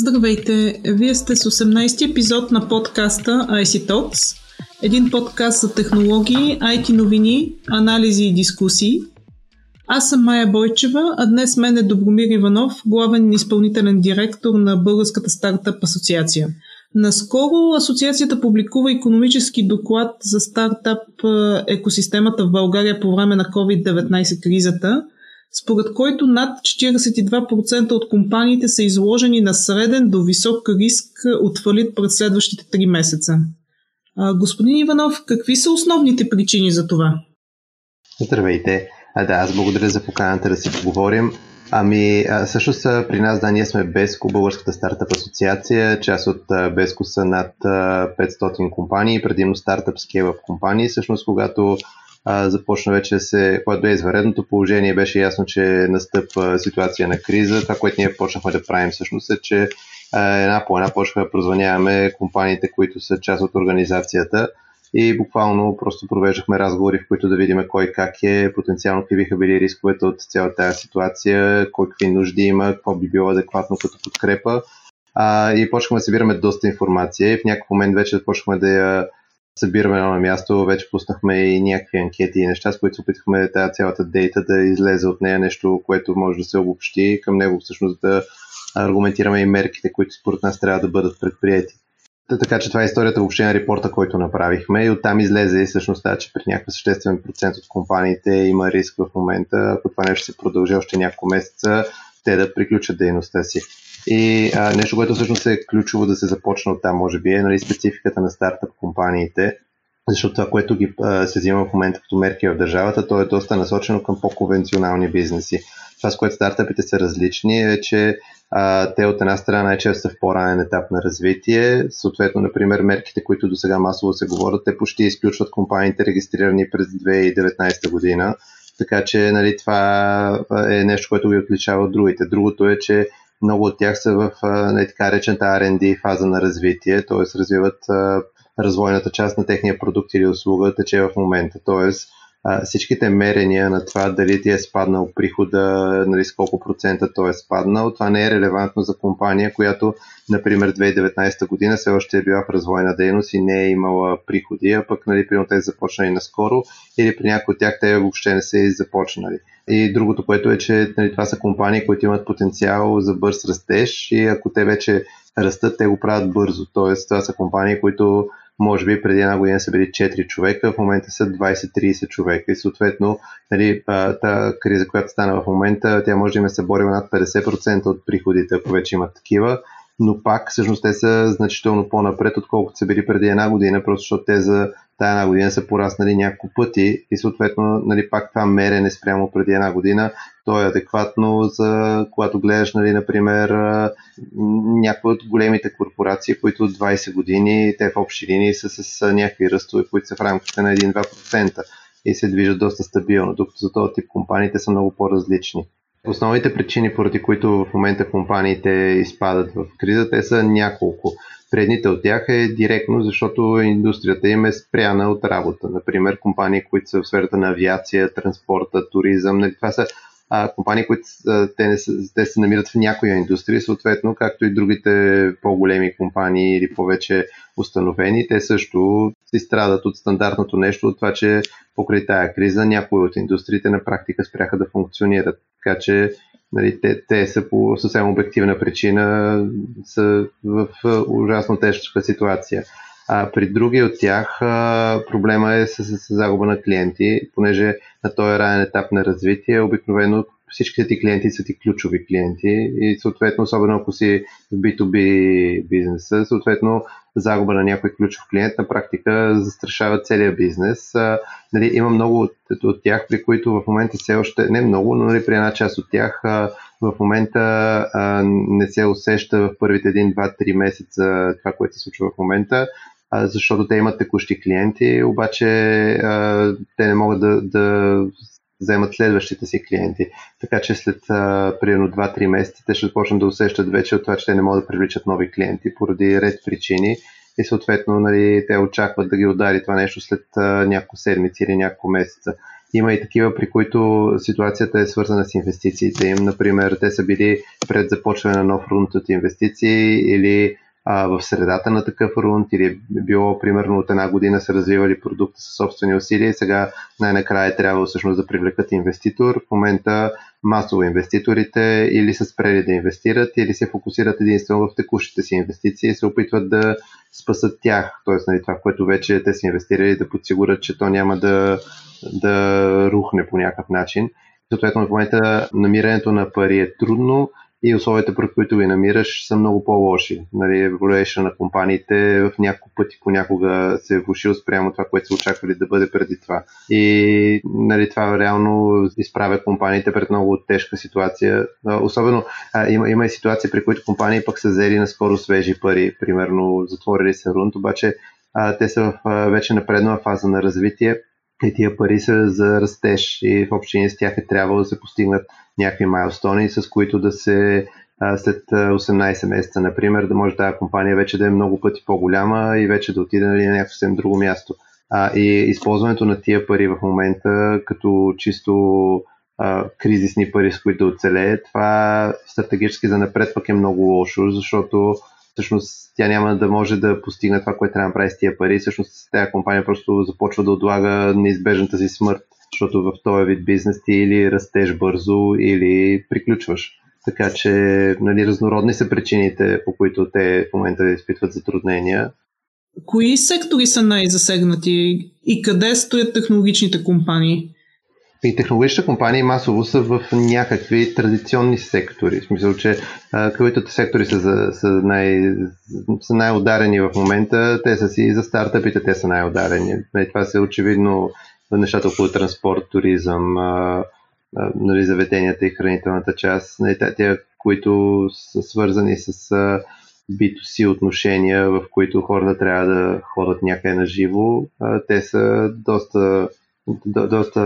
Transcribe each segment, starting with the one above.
Здравейте! Вие сте с 18-ти епизод на подкаста IC Talks, един подкаст за технологии, IT новини, анализи и дискусии. Аз съм Майя Бойчева, а днес мен е Добромир Иванов, главен изпълнителен директор на Българската стартъп асоциация. Наскоро асоциацията публикува економически доклад за стартъп екосистемата в България по време на COVID-19 кризата – според който над 42% от компаниите са изложени на среден до висок риск от фалит през следващите 3 месеца. А, господин Иванов, какви са основните причини за това? Здравейте! А, да, аз благодаря за поканата да си поговорим. Ами, всъщност при нас, да, ние сме Беско, Българската стартъп асоциация. Част от Беско са над 500 компании, предимно стартъпски в компании. Всъщност, когато а, започна вече да се, когато бе изваредното положение, беше ясно, че настъпва ситуация на криза. Това, което ние почнахме да правим всъщност е, че а, една по една почнахме да прозваняваме компаниите, които са част от организацията и буквално просто провеждахме разговори, в които да видим кой как е, потенциално какви биха били рисковете от цялата тази ситуация, кой какви нужди има, какво би било адекватно като подкрепа. А, и почнахме да събираме доста информация и в някакъв момент вече започнахме да я събираме на място, вече пуснахме и някакви анкети и неща, с които се опитахме тази цялата дейта да излезе от нея нещо, което може да се обобщи към него всъщност да аргументираме и мерките, които според нас трябва да бъдат предприяти. Така че това е историята въобще на репорта, който направихме и оттам излезе и всъщност че при някакъв съществен процент от компаниите има риск в момента, ако това нещо се продължи още няколко месеца, те да приключат дейността си. И а, нещо, което всъщност е ключово да се започне от там, може би, е нали, спецификата на стартъп компаниите, защото това, което ги, а, се взима в момента като мерки в държавата, то е доста насочено към по-конвенционални бизнеси. Това, с което стартъпите са различни, е, че а, те от една страна най-често са в по-ранен етап на развитие. Съответно, например, мерките, които до сега масово се говорят, те почти изключват компаниите, регистрирани през 2019 година. Така че нали, това е нещо, което ги отличава от другите. Другото е, че много от тях са в не, така речената R&D фаза на развитие, т.е. развиват развойната част на техния продукт или услуга тече в момента. Т.е а, всичките мерения на това дали ти е спаднал прихода, нали, с колко процента той е спаднал, това не е релевантно за компания, която, например, 2019 година все още е била в развойна дейност и не е имала приходи, а пък, нали, примерно, те започнали наскоро или при някои от тях те въобще не са и започнали. И другото, което е, че нали, това са компании, които имат потенциал за бърз растеж и ако те вече растат, те го правят бързо. Тоест, това са компании, които може би преди една година са били 4 човека, в момента са 20-30 човека и съответно нали, тази криза, която стана в момента, тя може да им е съборила над 50% от приходите, ако вече имат такива но пак всъщност те са значително по-напред, отколкото са били преди една година, просто защото те за тази една година са пораснали няколко пъти и съответно нали, пак това мерене спрямо преди една година, то е адекватно за когато гледаш, нали, например, някои от големите корпорации, които от 20 години, те в общи линии са с някакви ръстове, които са в рамките на 1-2% и се движат доста стабилно, докато за този тип компаниите са много по-различни. Основните причини, поради които в момента компаниите изпадат в криза, те са няколко. Предните от тях е директно, защото индустрията им е спряна от работа. Например, компании, които са в сферата на авиация, транспорта, туризъм. Нали, това са а, компании, които те, не, те се намират в някоя индустрия, съответно, както и другите по-големи компании или повече установени, те също си страдат от стандартното нещо, от това, че покрай тая криза някои от индустриите на практика спряха да функционират. Така че нали, те, те са по съвсем обективна причина са в ужасно тежка ситуация. А при други от тях проблема е с, с загуба на клиенти, понеже на този ранен етап на развитие обикновено всичките ти клиенти са ти ключови клиенти и съответно, особено ако си в B2B бизнеса, съответно загуба на някой ключов клиент на практика застрашава целият бизнес. А, нали, има много от, от тях, при които в момента все още, не много, но нали, при една част от тях а, в момента а, не се усеща в първите 1, 2, 3 месеца това, което се случва в момента, защото те имат текущи клиенти, обаче те не могат да, да вземат следващите си клиенти. Така че след примерно 2-3 месеца те ще започнат да усещат вече от това, че те не могат да привличат нови клиенти поради ред причини и съответно нали, те очакват да ги удари това нещо след а, няколко седмици или няколко месеца. Има и такива, при които ситуацията е свързана с инвестициите им. Например, те са били пред започване на нов рунд от инвестиции или а, в средата на такъв рунд или е било примерно от една година са развивали продукта със собствени усилия и сега най-накрая трябва всъщност да привлекат инвеститор. В момента масово инвеститорите или са спрели да инвестират или се фокусират единствено в текущите си инвестиции и се опитват да спасат тях, т.е. Нали, това, което вече те са инвестирали, да подсигурят, че то няма да, да рухне по някакъв начин. Съответно, в момента намирането на пари е трудно и условията, при които ви намираш, са много по-лоши. Нали, valuation на компаниите в няколко пъти понякога се е влушил спрямо това, което са очаквали да бъде преди това. И нали, това реално изправя компаниите пред много тежка ситуация. Особено а, има, има и ситуации, при които компании пък са взели на скоро свежи пари, примерно затворили се рунд, обаче а, те са в а, вече напреднала фаза на развитие и тия пари са за растеж и в общини с тях е трябвало да се постигнат някакви майлстони, с които да се след 18 месеца, например, да може тази компания вече да е много пъти по-голяма и вече да отиде нали, на някакво съвсем друго място. А, и използването на тия пари в момента като чисто а, кризисни пари, с които да оцелее, това стратегически за напред пък е много лошо, защото всъщност тя няма да може да постигне това, което трябва да направи с тия пари. Всъщност тази компания просто започва да отлага неизбежната си смърт, защото в този вид бизнес ти или растеш бързо, или приключваш. Така че нали, разнородни са причините, по които те в момента изпитват затруднения. Кои сектори са най-засегнати и къде стоят технологичните компании? И технологичните компании масово са в някакви традиционни сектори. В смисъл, че които сектори са, за, са, най, са най-ударени в момента. Те са си за стартъпите, те са най-ударени. Нали, това са очевидно нещата около транспорт, туризъм, нали, заведенията и хранителната част. Нали, те, които са свързани с а, B2C отношения, в които хората трябва да ходят някъде на живо, те са доста до, доста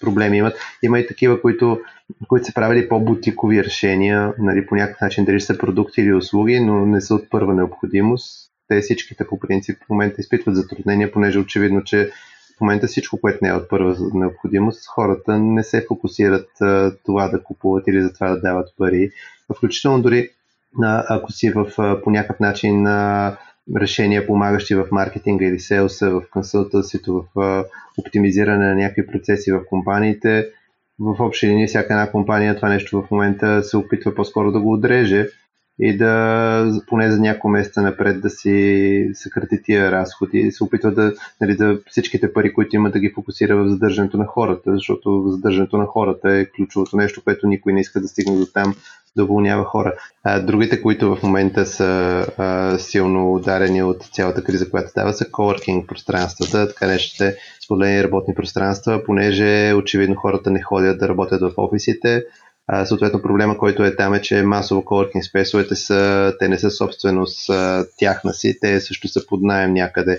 проблеми имат. Има и такива, които, които са правили по-бутикови решения, нали, по някакъв начин, дали са продукти или услуги, но не са от първа необходимост. Те всичките по принцип в момента изпитват затруднения, понеже очевидно, че в момента всичко, което не е от първа необходимост, хората не се фокусират а, това да купуват или за това да дават пари. Включително дори ако си в, по някакъв начин решения, помагащи в маркетинга или селса, в консултансито, в оптимизиране на някакви процеси в компаниите. В общи линии всяка една компания това нещо в момента се опитва по-скоро да го отреже и да поне за няколко месеца напред да си съкрати тия разходи и се опитва да, нали, да всичките пари, които има да ги фокусира в задържането на хората, защото задържането на хората е ключовото нещо, което никой не иска да стигне до там да уволнява хора. А, другите, които в момента са а, силно ударени от цялата криза, която става, са coworking пространствата, така нещите споделени работни пространства, понеже очевидно хората не ходят да работят в офисите. А, съответно проблема, който е там е, че масово coworking спейсовете са, те не са собственост тяхна си, те също са под найем някъде.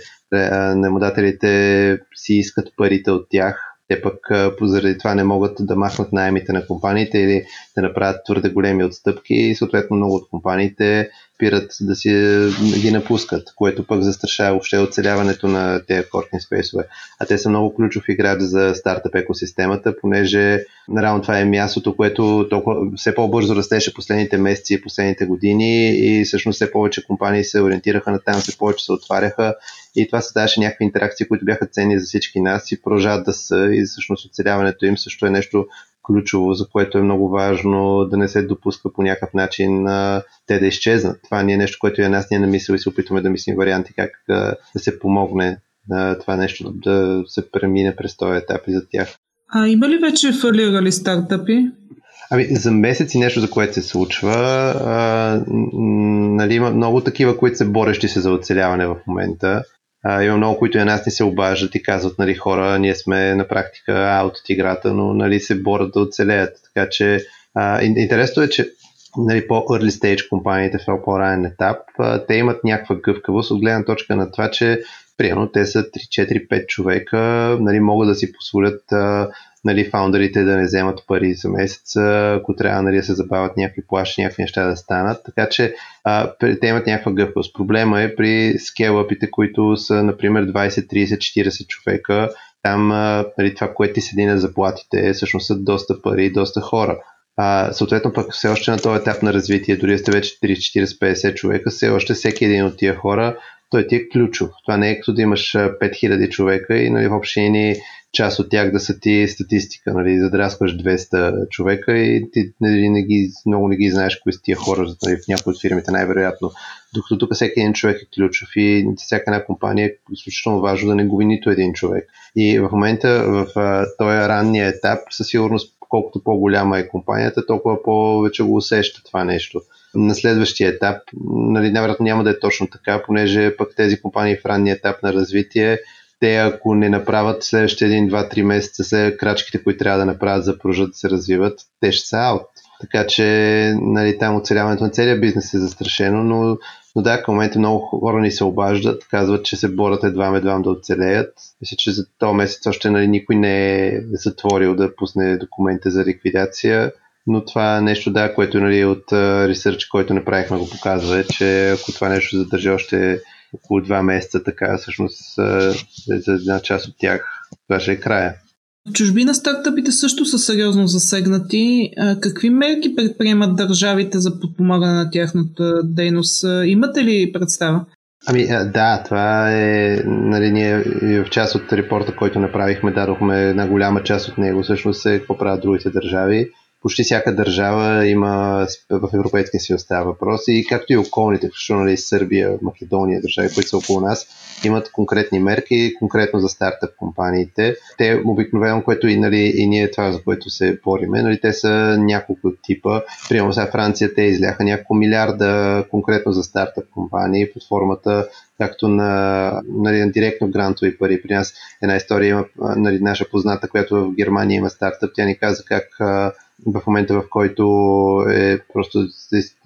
Наемодателите си искат парите от тях, те пък заради това не могат да махнат найемите на компаниите или да направят твърде големи отстъпки и съответно много от компаниите спират да си ги напускат, което пък застрашава въобще оцеляването на тези кортни спейсове. А те са много ключов играч за стартъп екосистемата, понеже наравно това е мястото, което толкова, все по-бързо растеше последните месеци и последните години и всъщност все повече компании се ориентираха на там, все повече се отваряха и това създаваше някакви интеракции, които бяха ценни за всички нас и продължават да са и всъщност оцеляването им също е нещо ключово, за което е много важно да не се допуска по някакъв начин а, те да изчезнат. Това не е нещо, което и нас ние намисля и се опитваме да мислим варианти как а, да се помогне а, това нещо да се премине през този етап и за тях. А има ли вече фалирали стартъпи? Ами, за месеци нещо, за което се случва. А, нали, има много такива, които са борещи се за оцеляване в момента. А, има много, които и нас не се обаждат и казват, нали, хора, ние сме на практика аут от играта, но нали, се борят да оцелеят. Така че а, интересно е, че нали, по-early stage компаниите в по-ранен етап, а, те имат някаква гъвкавост от гледна точка на това, че примерно те са 3-4-5 човека, нали, могат да си позволят нали, фаундерите да не вземат пари за месец, ако трябва нали, да се забавят някакви плащи, някакви неща да станат. Така че а, те имат някаква гъвкавост. Проблема е при скелъпите, които са, например, 20, 30, 40 човека, там нали, това, което ти седи на заплатите, всъщност са доста пари, доста хора. А, съответно пък все още на този етап на развитие, дори сте вече 30, 40, 50 човека, все още всеки един от тия хора, той ти е ключов. Това не е като да имаш 5000 човека и нали, в общини част от тях да са ти статистика, нали, задраскваш 200 човека и ти нали, не ги, много не ги знаеш кои са тия хора, нали, в някои от фирмите най-вероятно. Докато тук всеки един човек е ключов и всяка една компания е изключително важно да не губи нито един човек. И в момента в този ранния етап със сигурност колкото по-голяма е компанията, толкова повече го усеща това нещо. На следващия етап, нали, най-вероятно няма да е точно така, понеже пък тези компании в ранния етап на развитие те ако не направят следващите 1, 2, 3 месеца се крачките, които трябва да направят за продължат да се развиват, те ще са аут. Така че нали, там оцеляването на целия бизнес е застрашено, но, но да, към момента много хора ни се обаждат, казват, че се борят едва едва да оцелеят. Мисля, че за този месец още нали, никой не е затворил да пусне документи за ликвидация, но това нещо, да, което нали, от ресърч, който направихме, го показва, е, че ако това нещо задържи още около два месеца, така всъщност за една част от тях това ще е края. Чужбина стартъпите също са сериозно засегнати. Какви мерки предприемат държавите за подпомагане на тяхната дейност? Имате ли представа? Ами да, това е, нали, ние в част от репорта, който направихме, дадохме една голяма част от него, всъщност е какво правят другите държави почти всяка държава има в Европейския съюз става въпрос и както и околните, включително нали, Сърбия, Македония, държави, които са около нас, имат конкретни мерки, конкретно за стартъп компаниите. Те обикновено, което и, нали, и ние това, за което се бориме, нали, те са няколко типа. Примерно сега Франция те изляха няколко милиарда конкретно за стартъп компании под формата както на, нали, директно грантови пари. При нас една история има нали, наша позната, която в Германия има стартъп. Тя ни каза как в момента, в който е просто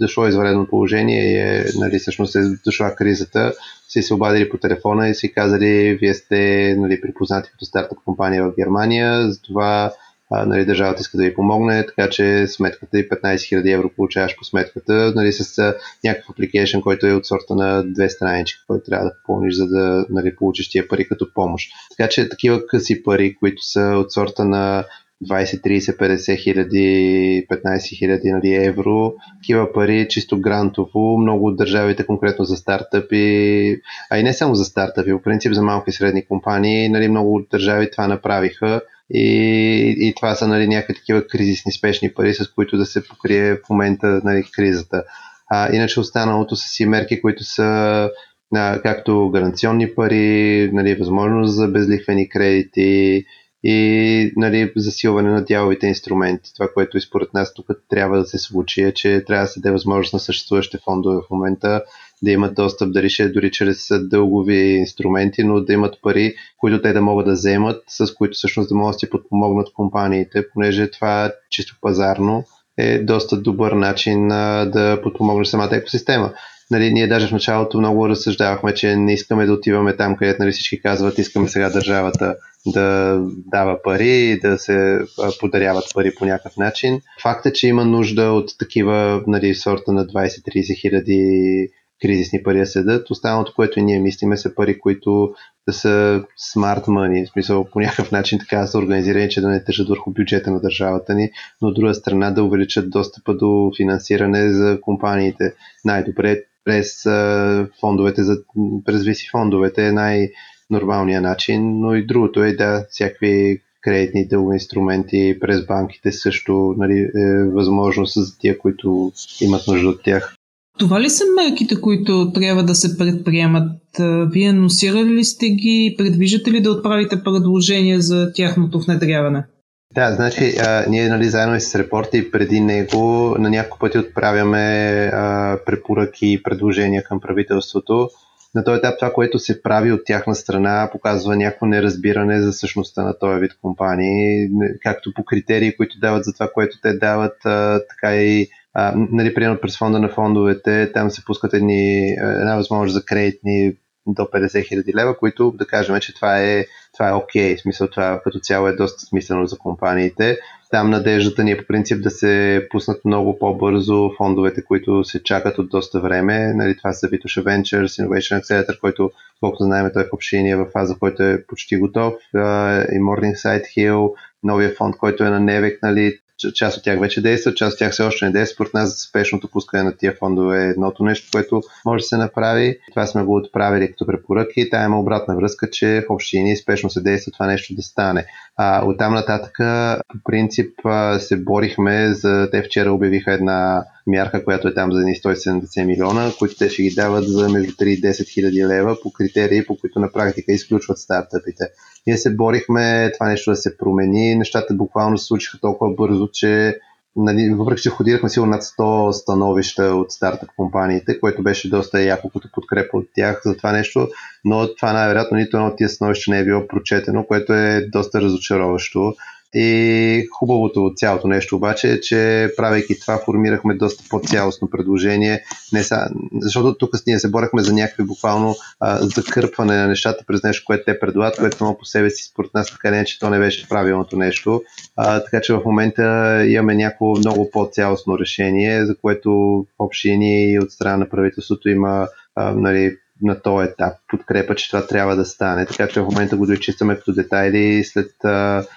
дошло изваредно положение и е, нали, всъщност е дошла кризата, си се обадили по телефона и си казали, вие сте нали, припознати като стартъп компания в Германия, затова нали, държавата иска да ви помогне, така че сметката е 15 000 евро получаваш по сметката, нали, с някакъв апликейшн, който е от сорта на две странички, който трябва да попълниш, за да нали, получиш тия пари като помощ. Така че такива къси пари, които са от сорта на 20, 30, 50 хиляди, 15 хиляди нали, евро. Такива пари чисто грантово. Много от държавите, конкретно за стартъпи, а и не само за стартъпи, по принцип за малки и средни компании, нали, много от държави това направиха. И, и това са нали, някакви такива кризисни спешни пари, с които да се покрие в момента нали, кризата. А, иначе останалото са си мерки, които са а, както гаранционни пари, нали, възможност за безлихвени кредити, и нали, засилване на дяловите инструменти. Това, което и според нас тук трябва да се случи е, че трябва да се даде възможност на съществуващите фондове в момента да имат достъп, дали ще е дори чрез дългови инструменти, но да имат пари, които те да могат да вземат, с които всъщност да могат да си подпомогнат компаниите, понеже това чисто пазарно е доста добър начин а, да подпомогнеш самата екосистема нали, ние даже в началото много разсъждавахме, че не искаме да отиваме там, където нали, всички казват, искаме сега държавата да дава пари, да се подаряват пари по някакъв начин. Факт е, че има нужда от такива нали, сорта на 20-30 хиляди кризисни пари да седат. Останалото, което и ние мислиме, са пари, които да са smart money, в смисъл по някакъв начин така да са организирани, че да не тежат върху бюджета на държавата ни, но от друга страна да увеличат достъпа до финансиране за компаниите. Най-добре през фондовете, за, през виси фондовете е най-нормалният начин, но и другото е да всякакви кредитни дългови инструменти през банките също нали, е възможност за тия, които имат нужда от тях. Това ли са мерките, които трябва да се предприемат? Вие анонсирали ли сте ги? Предвиждате ли да отправите предложения за тяхното внедряване? Да, значи а, ние нали, заедно с репорта и преди него на няколко пъти отправяме а, препоръки и предложения към правителството. На този етап това, което се прави от тяхна страна, показва някакво неразбиране за същността на този вид компании, както по критерии, които дават за това, което те дават, така и а, нали, примерно през фонда на фондовете, там се пускат едни, една възможност за кредитни до 50 хиляди лева, които да кажем, че това е, това е окей, okay. смисъл това като цяло е доста смислено за компаниите. Там надеждата ни е по принцип да се пуснат много по-бързо фондовете, които се чакат от доста време. Нали, това са Vitosha Ventures, Innovation Accelerator, който, колкото знаем, той в общение е в фаза, който е почти готов. И Morningside Hill, новия фонд, който е на Невек, нали, част от тях вече действат, част от тях все още не действат. Според нас спешното пускане на тия фондове е едното нещо, което може да се направи. Това сме го отправили като препоръки. Та има обратна връзка, че в общини спешно се действа това нещо да стане. А, оттам нататък, по принцип, се борихме за... Те вчера обявиха една мярка, която е там за 170 милиона, които те ще ги дават за между 3 и 10 хиляди лева по критерии, по които на практика изключват стартъпите. Ние се борихме това нещо да се промени. Нещата буквално се случиха толкова бързо, че нали, въпреки че ходирахме сигурно над 100 становища от стартъп компаниите, което беше доста яко като подкрепа от тях за това нещо, но това най-вероятно нито едно от тия становища не е било прочетено, което е доста разочароващо. И хубавото от цялото нещо обаче е, че правейки това формирахме доста по-цялостно предложение, не са, защото тук ние се борехме за някакви буквално а, закърпване на нещата през нещо, което те предлагат, което само по себе си според нас така не, че то не беше правилното нещо. А, така че в момента имаме някакво много по-цялостно решение, за което в общини и от страна на правителството има а, нали, на този етап подкрепа, че това трябва да стане. Така че в момента го доизчистваме като детайли. След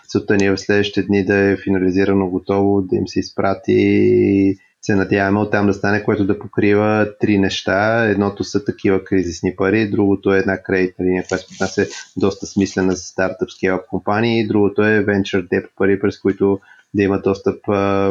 целта ни е в следващите дни да е финализирано готово, да им се изпрати и се надяваме оттам да стане, което да покрива три неща. Едното са такива кризисни пари, другото е една кредитна линия, която според нас е доста смислена за стартъп скейл компании, другото е venture debt пари, през които да имат достъп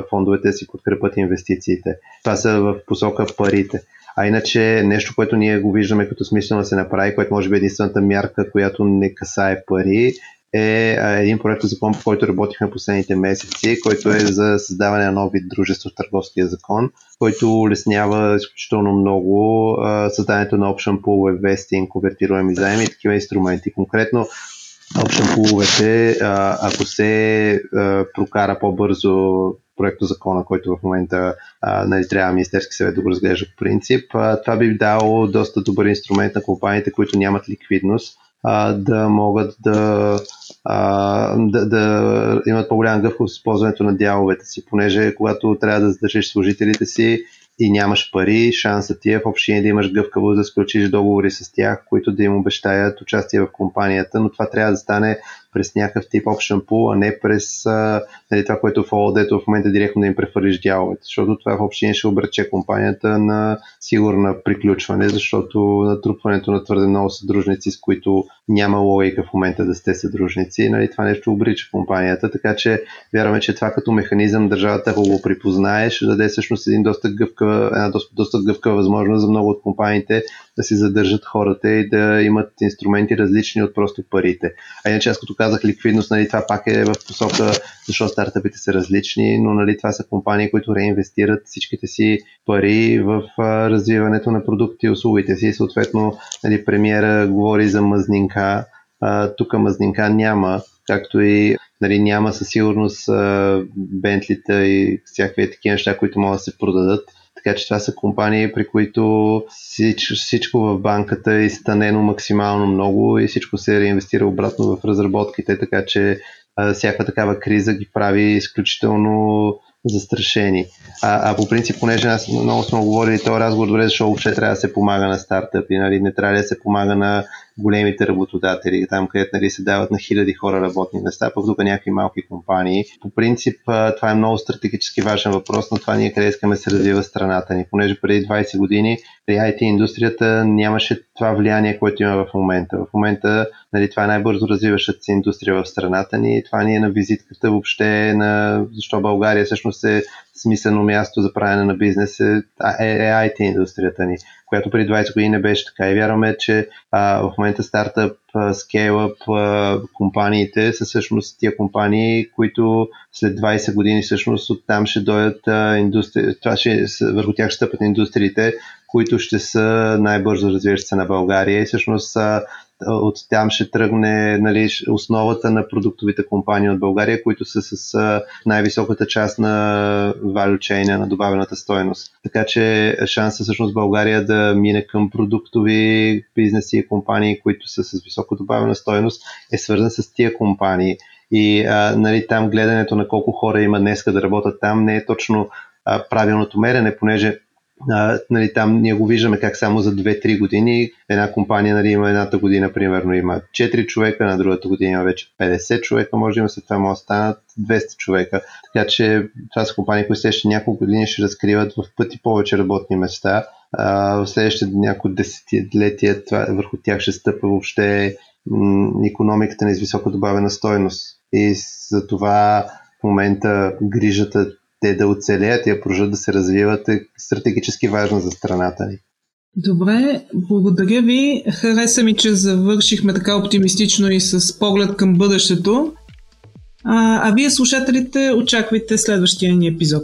фондовете да си подкрепят инвестициите. Това са в посока парите. А иначе нещо, което ние го виждаме като смислено да се направи, което може би е единствената мярка, която не касае пари, е един проект закон, по който работихме последните месеци, който е за създаване на нови дружества в търговския закон, който улеснява изключително много създаването на Option Pool, Investing, конвертируеми заеми и такива инструменти. Конкретно Option Pool-овете, ако се прокара по-бързо проекто закона, който в момента а, нали, трябва Министерски съвет да го разглежда по принцип. А, това би дало доста добър инструмент на компаниите, които нямат ликвидност, а, да могат да, а, да, да имат по-голям гъвкавост с използването на дяловете си, понеже когато трябва да задържиш служителите си, и нямаш пари, шансът ти е в общини да имаш гъвкаво да сключиш договори с тях, които да им обещаят участие в компанията, но това трябва да стане през някакъв тип option pool, а не през а, нали, това, което в ООД в момента директно да им прехвърлиш дяловете, защото това в общини ще обрече компанията на сигурна приключване, защото натрупването на твърде много съдружници, с които няма логика в момента да сте съдружници, нали, това нещо обрича компанията, така че вярваме, че това като механизъм държавата, го припознае, ще даде всъщност един доста гъвкава, една доста, доста гъвкава възможност за много от компаниите да си задържат хората и да имат инструменти различни от просто парите. А иначе аз като казах ликвидност, нали, това пак е в посока, защото стартъпите са различни, но нали, това са компании, които реинвестират всичките си пари в а, развиването на продукти и услугите си. Съответно, нали, премиера говори за мазнинка, тук мазнинка няма, както и нали, няма със сигурност бентлита и всякакви такива неща, които могат да се продадат така че това са компании, при които всич, всичко в банката е изтънено максимално много и всичко се реинвестира обратно в разработките, така че всяка такава криза ги прави изключително застрашени. А, а по принцип, понеже аз много сме говорили този разговор, добре, защото въобще трябва да се помага на стартъпи, нали? не трябва да се помага на големите работодатели, там където нали, се дават на хиляди хора работни места, пък тук някакви малки компании. По принцип, това е много стратегически важен въпрос, но това ние къде искаме да се развива страната ни, понеже преди 20 години при IT индустрията нямаше това влияние, което има в момента. В момента нали, това е най-бързо развиващата се индустрия в страната ни и това ни е на визитката въобще на защо България всъщност е смислено място за правене на бизнес е, е, е IT индустрията ни която преди 20 години не беше така. И вярваме, че а, в момента стартъп, скейлъп компаниите са всъщност тия компании, които след 20 години всъщност оттам ще дойдат а, индустри... това ще, върху тях ще стъпят индустриите, които ще са най-бързо развиващи се на България и всъщност а, от там ще тръгне нали, основата на продуктовите компании от България, които са с най-високата част на value chain, на добавената стоеност. Така че шанса всъщност България да мине към продуктови бизнеси и компании, които са с високо добавена стоеност, е свързан с тия компании. И а, нали, там гледането на колко хора има днеска да работят там не е точно а, правилното мерене, понеже а, нали, там ние го виждаме как само за 2-3 години една компания нали, има едната година, примерно има 4 човека, на другата година има вече 50 човека, може да има след това може да станат 200 човека. Така че това са компании, които следващите няколко години ще разкриват в пъти повече работни места. А, в следващите няколко десетилетия това, върху тях ще стъпа въобще м- економиката на висока добавена стоеност. И за това в момента грижата те да оцелеят и да продължат да се развиват е стратегически важна за страната ни. Добре, благодаря ви. Хареса ми, че завършихме така оптимистично и с поглед към бъдещето. А, а вие, слушателите, очаквайте следващия ни епизод.